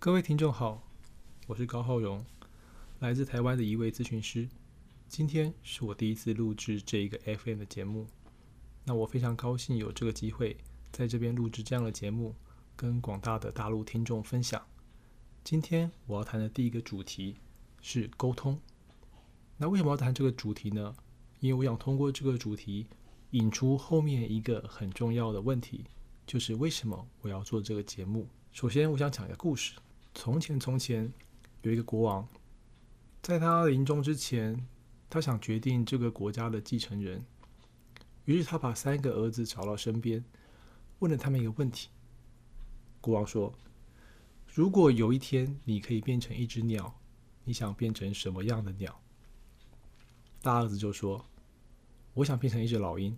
各位听众好，我是高浩荣，来自台湾的一位咨询师。今天是我第一次录制这一个 FM 的节目，那我非常高兴有这个机会在这边录制这样的节目，跟广大的大陆听众分享。今天我要谈的第一个主题是沟通。那为什么要谈这个主题呢？因为我想通过这个主题引出后面一个很重要的问题，就是为什么我要做这个节目。首先，我想讲一个故事。从前，从前有一个国王，在他临终之前，他想决定这个国家的继承人。于是，他把三个儿子找到身边，问了他们一个问题。国王说：“如果有一天你可以变成一只鸟，你想变成什么样的鸟？”大儿子就说：“我想变成一只老鹰，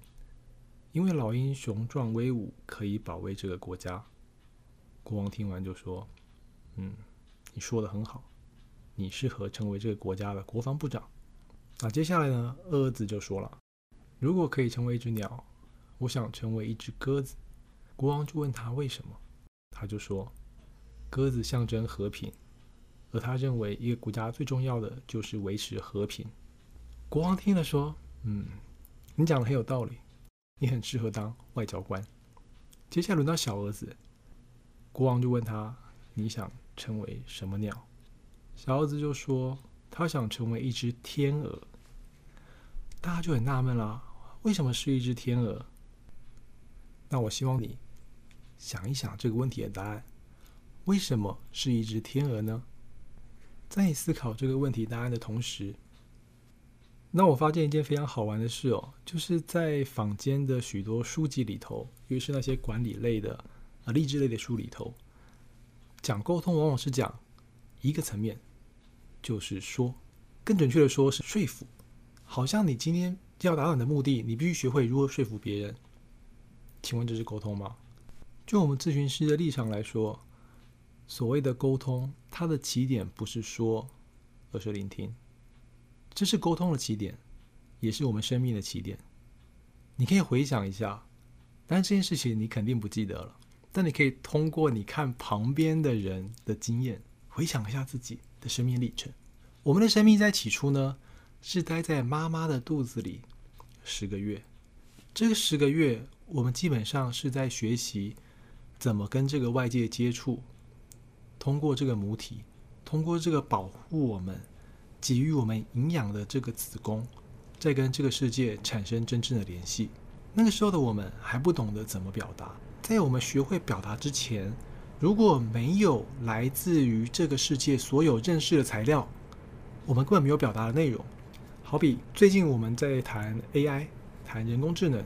因为老鹰雄壮威武，可以保卫这个国家。”国王听完就说：“嗯，你说的很好，你适合成为这个国家的国防部长。”那接下来呢？二儿子就说了：“如果可以成为一只鸟，我想成为一只鸽子。”国王就问他为什么，他就说：“鸽子象征和平，而他认为一个国家最重要的就是维持和平。”国王听了说：“嗯，你讲的很有道理，你很适合当外交官。”接下来轮到小儿子，国王就问他：“你想成为什么鸟？”小猴子就说：“他想成为一只天鹅。”大家就很纳闷了，为什么是一只天鹅？那我希望你想一想这个问题的答案：为什么是一只天鹅呢？在你思考这个问题答案的同时，那我发现一件非常好玩的事哦，就是在坊间的许多书籍里头，尤其是那些管理类的啊励志类的书里头，讲沟通往往是讲一个层面，就是说，更准确的说是说服。好像你今天要达到你的目的，你必须学会如何说服别人。请问这是沟通吗？就我们咨询师的立场来说，所谓的沟通，它的起点不是说，而是聆听。这是沟通的起点，也是我们生命的起点。你可以回想一下，但这件事情你肯定不记得了。但你可以通过你看旁边的人的经验，回想一下自己的生命历程。我们的生命在起初呢，是待在妈妈的肚子里十个月。这个十个月，我们基本上是在学习怎么跟这个外界接触，通过这个母体，通过这个保护我们。给予我们营养的这个子宫，在跟这个世界产生真正的联系。那个时候的我们还不懂得怎么表达，在我们学会表达之前，如果没有来自于这个世界所有认识的材料，我们根本没有表达的内容。好比最近我们在谈 AI，谈人工智能，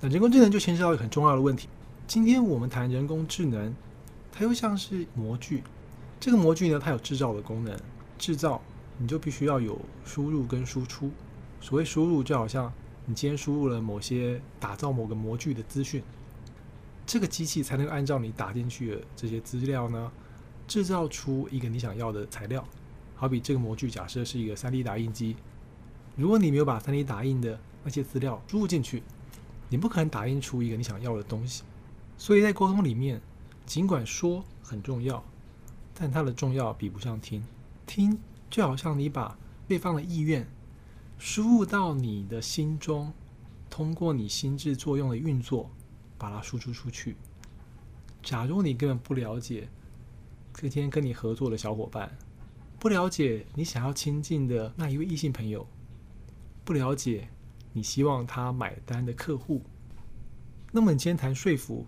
那人工智能就牵涉到一个很重要的问题。今天我们谈人工智能，它又像是模具，这个模具呢，它有制造的功能，制造。你就必须要有输入跟输出。所谓输入，就好像你今天输入了某些打造某个模具的资讯，这个机器才能按照你打进去的这些资料呢，制造出一个你想要的材料。好比这个模具假设是一个 3D 打印机，如果你没有把 3D 打印的那些资料输入进去，你不可能打印出一个你想要的东西。所以在沟通里面，尽管说很重要，但它的重要比不上听，听。就好像你把对方的意愿输入到你的心中，通过你心智作用的运作，把它输出出去。假如你根本不了解今天跟你合作的小伙伴，不了解你想要亲近的那一位异性朋友，不了解你希望他买单的客户，那么你今天谈说服，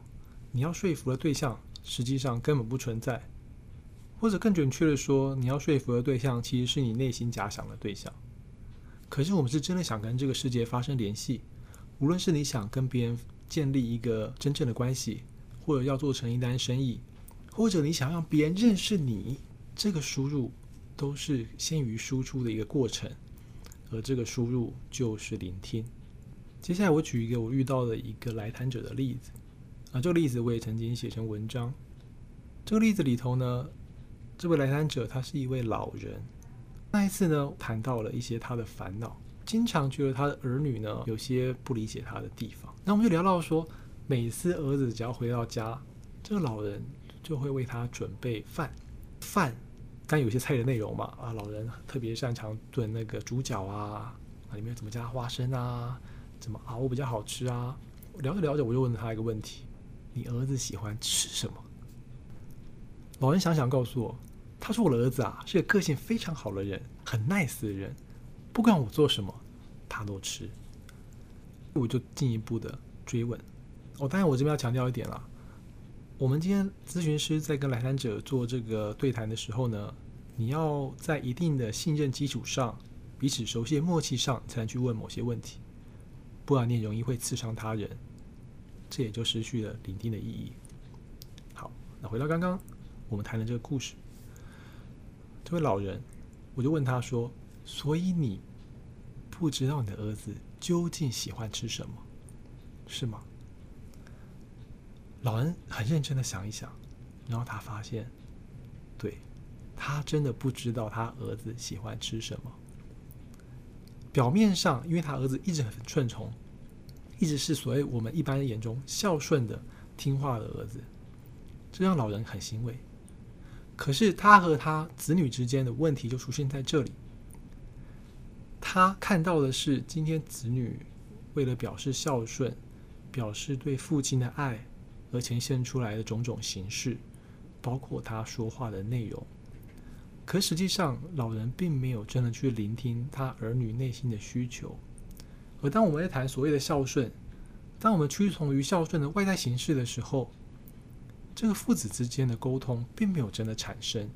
你要说服的对象实际上根本不存在。或者更准确的说，你要说服的对象其实是你内心假想的对象。可是我们是真的想跟这个世界发生联系，无论是你想跟别人建立一个真正的关系，或者要做成一单生意，或者你想让别人认识你，这个输入都是先于输出的一个过程。而这个输入就是聆听。接下来我举一个我遇到的一个来谈者的例子啊，这个例子我也曾经写成文章。这个例子里头呢。这位来谈者，他是一位老人。那一次呢，谈到了一些他的烦恼，经常觉得他的儿女呢有些不理解他的地方。那我们就聊到说，每次儿子只要回到家，这个老人就会为他准备饭，饭，但有些菜的内容嘛，啊，老人特别擅长炖那个猪脚啊，啊，里面怎么加花生啊，怎么熬比较好吃啊？聊着聊着，我就问他一个问题：你儿子喜欢吃什么？老人想想告诉我，他说我的儿子啊是个个性非常好的人，很 nice 的人，不管我做什么，他都吃。我就进一步的追问。哦，当然我这边要强调一点啦，我们今天咨询师在跟来访者做这个对谈的时候呢，你要在一定的信任基础上，彼此熟悉的默契上，才能去问某些问题，不然你容易会刺伤他人，这也就失去了聆听的意义。好，那回到刚刚我们谈的这个故事，这位老人，我就问他说：“所以你不知道你的儿子究竟喜欢吃什么，是吗？”老人很认真的想一想，然后他发现，对，他真的不知道他儿子喜欢吃什么。表面上，因为他儿子一直很顺从，一直是所谓我们一般眼中孝顺的、听话的儿子，这让老人很欣慰。可是他和他子女之间的问题就出现在这里。他看到的是，今天子女为了表示孝顺，表示对父亲的爱。而呈现出来的种种形式，包括他说话的内容，可实际上老人并没有真的去聆听他儿女内心的需求。而当我们在谈所谓的孝顺，当我们屈从于孝顺的外在形式的时候，这个父子之间的沟通并没有真的产生，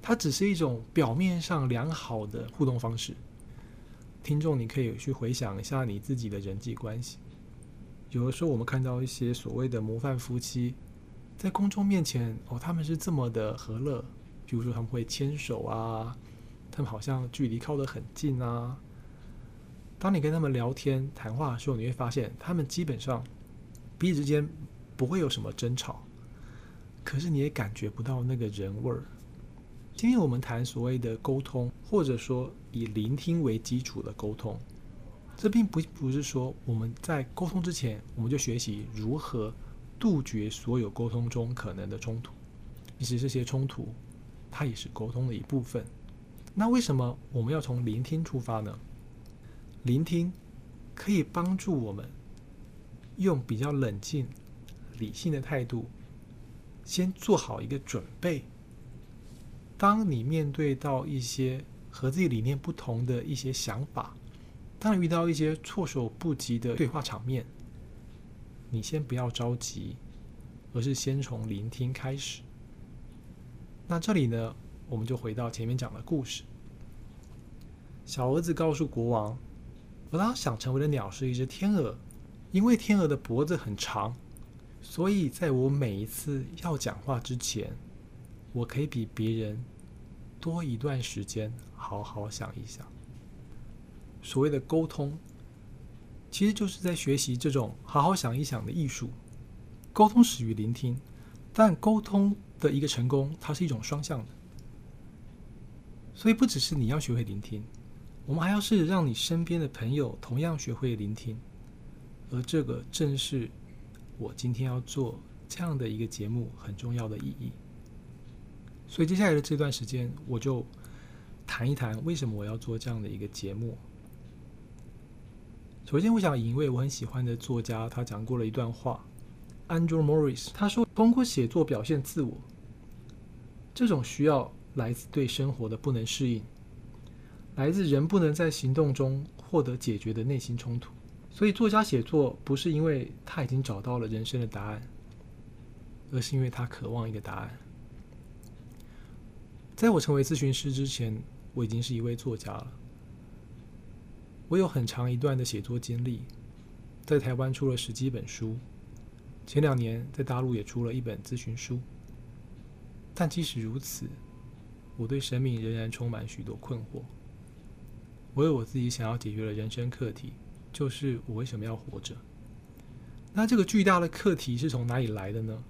它只是一种表面上良好的互动方式。听众，你可以去回想一下你自己的人际关系。有的时候，我们看到一些所谓的模范夫妻，在公众面前哦，他们是这么的和乐，比如说他们会牵手啊，他们好像距离靠得很近啊。当你跟他们聊天谈话的时候，你会发现他们基本上彼此之间不会有什么争吵，可是你也感觉不到那个人味儿。今天我们谈所谓的沟通，或者说以聆听为基础的沟通。这并不不是说我们在沟通之前，我们就学习如何杜绝所有沟通中可能的冲突。其实这些冲突，它也是沟通的一部分。那为什么我们要从聆听出发呢？聆听可以帮助我们用比较冷静、理性的态度，先做好一个准备。当你面对到一些和自己理念不同的一些想法，当遇到一些措手不及的对话场面，你先不要着急，而是先从聆听开始。那这里呢，我们就回到前面讲的故事。小儿子告诉国王：“我当想成为的鸟是一只天鹅，因为天鹅的脖子很长，所以在我每一次要讲话之前，我可以比别人多一段时间好好想一想。”所谓的沟通，其实就是在学习这种好好想一想的艺术。沟通始于聆听，但沟通的一个成功，它是一种双向的。所以不只是你要学会聆听，我们还要是让你身边的朋友同样学会聆听。而这个正是我今天要做这样的一个节目很重要的意义。所以接下来的这段时间，我就谈一谈为什么我要做这样的一个节目。首先，我想引一位我很喜欢的作家，他讲过了一段话，Andrew Morris。他说：“通过写作表现自我，这种需要来自对生活的不能适应，来自人不能在行动中获得解决的内心冲突。所以，作家写作不是因为他已经找到了人生的答案，而是因为他渴望一个答案。在我成为咨询师之前，我已经是一位作家了。”我有很长一段的写作经历，在台湾出了十几本书，前两年在大陆也出了一本咨询书。但即使如此，我对生命仍然充满许多困惑。我有我自己想要解决的人生课题，就是我为什么要活着？那这个巨大的课题是从哪里来的呢？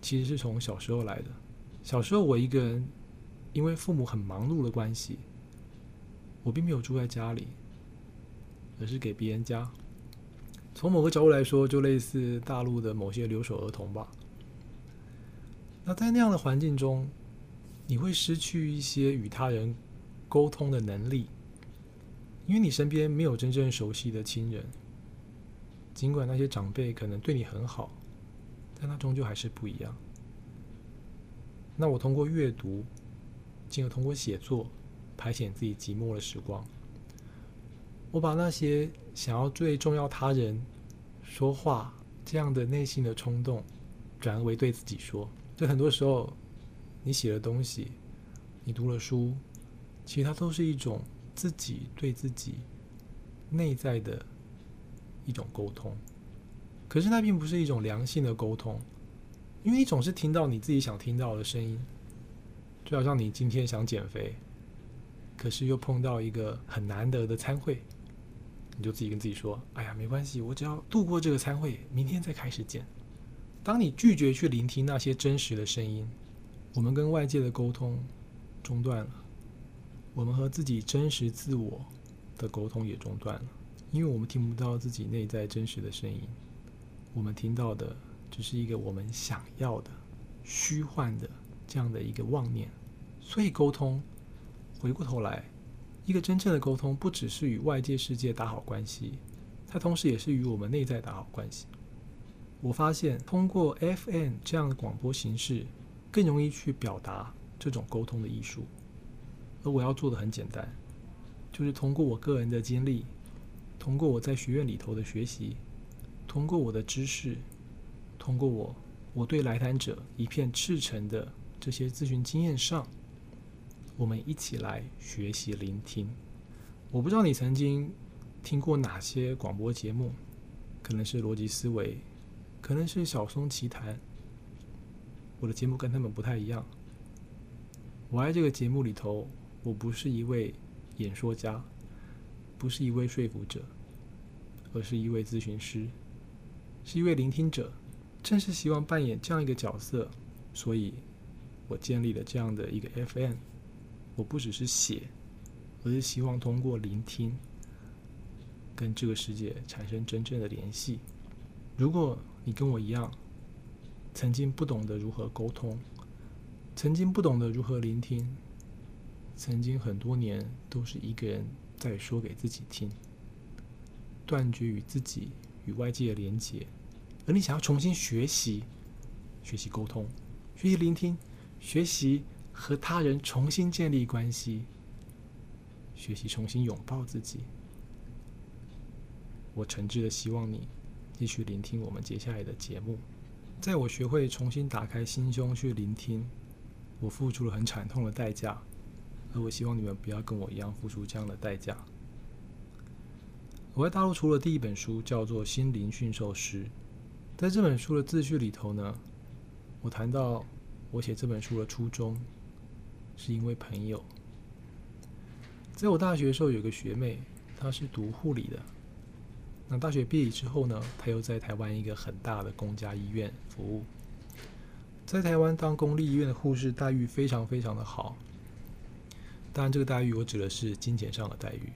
其实是从小时候来的。小时候我一个人，因为父母很忙碌的关系，我并没有住在家里。而是给别人家。从某个角度来说，就类似大陆的某些留守儿童吧。那在那样的环境中，你会失去一些与他人沟通的能力，因为你身边没有真正熟悉的亲人。尽管那些长辈可能对你很好，但他终究还是不一样。那我通过阅读，进而通过写作，排遣自己寂寞的时光。我把那些想要最重要他人说话这样的内心的冲动，转为对自己说。就很多时候，你写的东西，你读了书，其实它都是一种自己对自己内在的一种沟通。可是那并不是一种良性的沟通。因为你总是听到你自己想听到的声音，就好像你今天想减肥，可是又碰到一个很难得的参会，你就自己跟自己说：“哎呀，没关系，我只要度过这个参会，明天再开始减。”当你拒绝去聆听那些真实的声音，我们跟外界的沟通中断了，我们和自己真实自我的沟通也中断了，因为我们听不到自己内在真实的声音，我们听到的。只是一个我们想要的、虚幻的这样的一个妄念，所以沟通，回过头来，一个真正的沟通，不只是与外界世界打好关系，它同时也是与我们内在打好关系。我发现，通过 FM 这样的广播形式，更容易去表达这种沟通的艺术。而我要做的很简单，就是通过我个人的经历，通过我在学院里头的学习，通过我的知识。通过我，我对来谈者一片赤诚的这些咨询经验上，我们一起来学习聆听。我不知道你曾经听过哪些广播节目，可能是逻辑思维，可能是小松奇谈。我的节目跟他们不太一样。我爱这个节目里头，我不是一位演说家，不是一位说服者，而是一位咨询师，是一位聆听者。正是希望扮演这样一个角色，所以我建立了这样的一个 FM。我不只是写，而是希望通过聆听，跟这个世界产生真正的联系。如果你跟我一样，曾经不懂得如何沟通，曾经不懂得如何聆听，曾经很多年都是一个人在说给自己听，断绝与自己与外界的连接。而你想要重新学习、学习沟通、学习聆听、学习和他人重新建立关系、学习重新拥抱自己，我诚挚的希望你继续聆听我们接下来的节目。在我学会重新打开心胸去聆听，我付出了很惨痛的代价，而我希望你们不要跟我一样付出这样的代价。我在大陆出了第一本书，叫做《心灵驯兽师》。在这本书的自序里头呢，我谈到我写这本书的初衷，是因为朋友。在我大学的时候，有个学妹，她是读护理的。那大学毕业之后呢，她又在台湾一个很大的公家医院服务。在台湾当公立医院的护士，待遇非常非常的好。当然，这个待遇我指的是金钱上的待遇，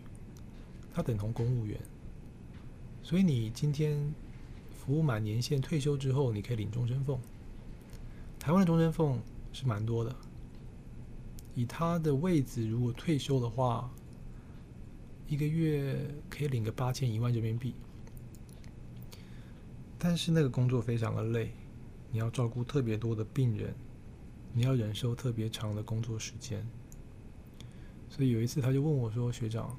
它等同公务员。所以你今天。服务满年限退休之后，你可以领终身俸。台湾的终身俸是蛮多的。以他的位置，如果退休的话，一个月可以领个八千一万人民币。但是那个工作非常的累，你要照顾特别多的病人，你要忍受特别长的工作时间。所以有一次他就问我说：“学长，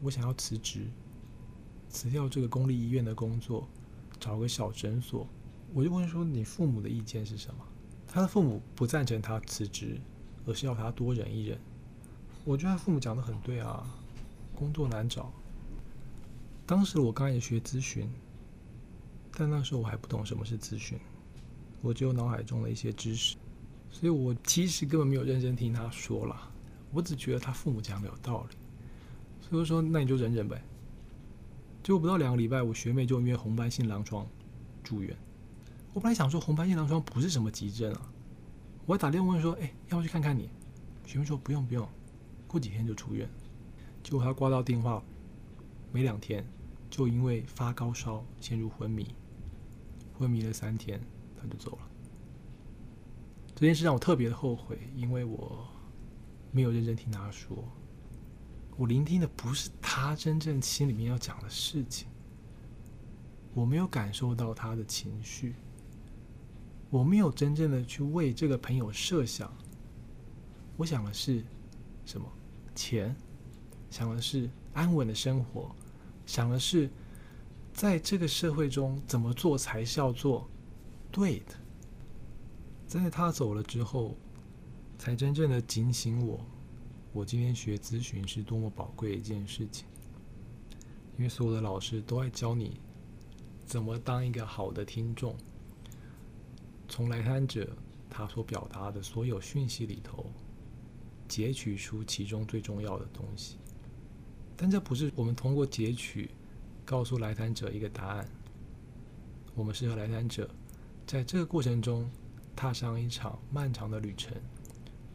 我想要辞职。”辞掉这个公立医院的工作，找个小诊所。我就问说：“你父母的意见是什么？”他的父母不赞成他辞职，而是要他多忍一忍。我觉得他父母讲的很对啊，工作难找。当时我刚开始学咨询，但那时候我还不懂什么是咨询，我只有脑海中的一些知识，所以我其实根本没有认真听他说了。我只觉得他父母讲的有道理，所以说：“那你就忍忍呗。”结果不到两个礼拜，我学妹就因为红斑性狼疮住院。我本来想说红斑性狼疮不是什么急症啊，我打电话问说：“哎，要不去看看你？”学妹说：“不用不用，过几天就出院。”结果她挂到电话没两天，就因为发高烧陷入昏迷，昏迷了三天，她就走了。这件事让我特别的后悔，因为我没有认真听他说，我聆听的不是他真正心里面要讲的事情，我没有感受到他的情绪，我没有真正的去为这个朋友设想。我想的是什么？钱，想的是安稳的生活，想的是在这个社会中怎么做才是要做对的。在他走了之后，才真正的警醒我，我今天学咨询是多么宝贵的一件事情。因为所有的老师都在教你怎么当一个好的听众，从来谈者他所表达的所有讯息里头。截取出其中最重要的东西，但这不是我们通过截取告诉来谈者一个答案。我们是和来谈者在这个过程中踏上一场漫长的旅程，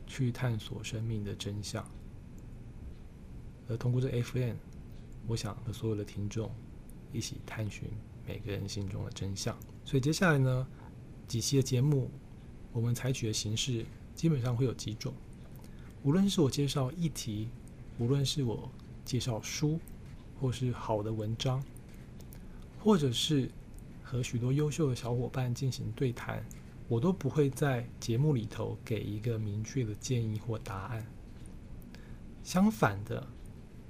去探索生命的真相。而通过这 FN，我想和所有的听众一起探寻每个人心中的真相。所以接下来呢，几期的节目，我们采取的形式基本上会有几种。无论是我介绍议题，无论是我介绍书，或是好的文章，或者是和许多优秀的小伙伴进行对谈，我都不会在节目里头给一个明确的建议或答案。相反的，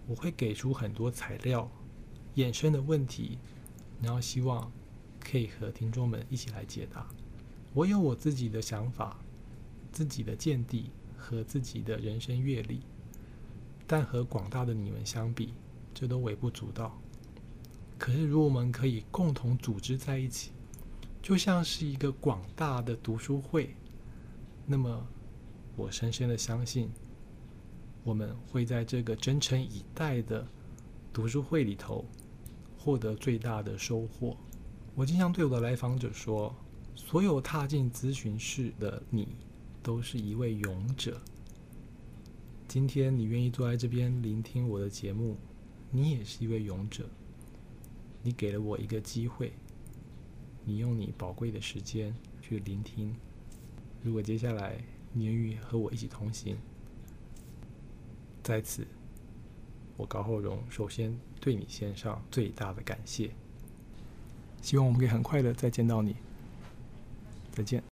我会给出很多材料、衍生的问题，然后希望可以和听众们一起来解答。我有我自己的想法，自己的见地。和自己的人生阅历，但和广大的你们相比，这都微不足道。可是，如果我们可以共同组织在一起，就像是一个广大的读书会，那么我深深的相信，我们会在这个真诚以待的读书会里头获得最大的收获。我经常对我的来访者说：，所有踏进咨询室的你。都是一位勇者。今天你愿意坐在这边聆听我的节目，你也是一位勇者。你给了我一个机会，你用你宝贵的时间去聆听。如果接下来你愿意和我一起同行，在此，我高厚荣首先对你献上最大的感谢。希望我们可以很快的再见到你。再见。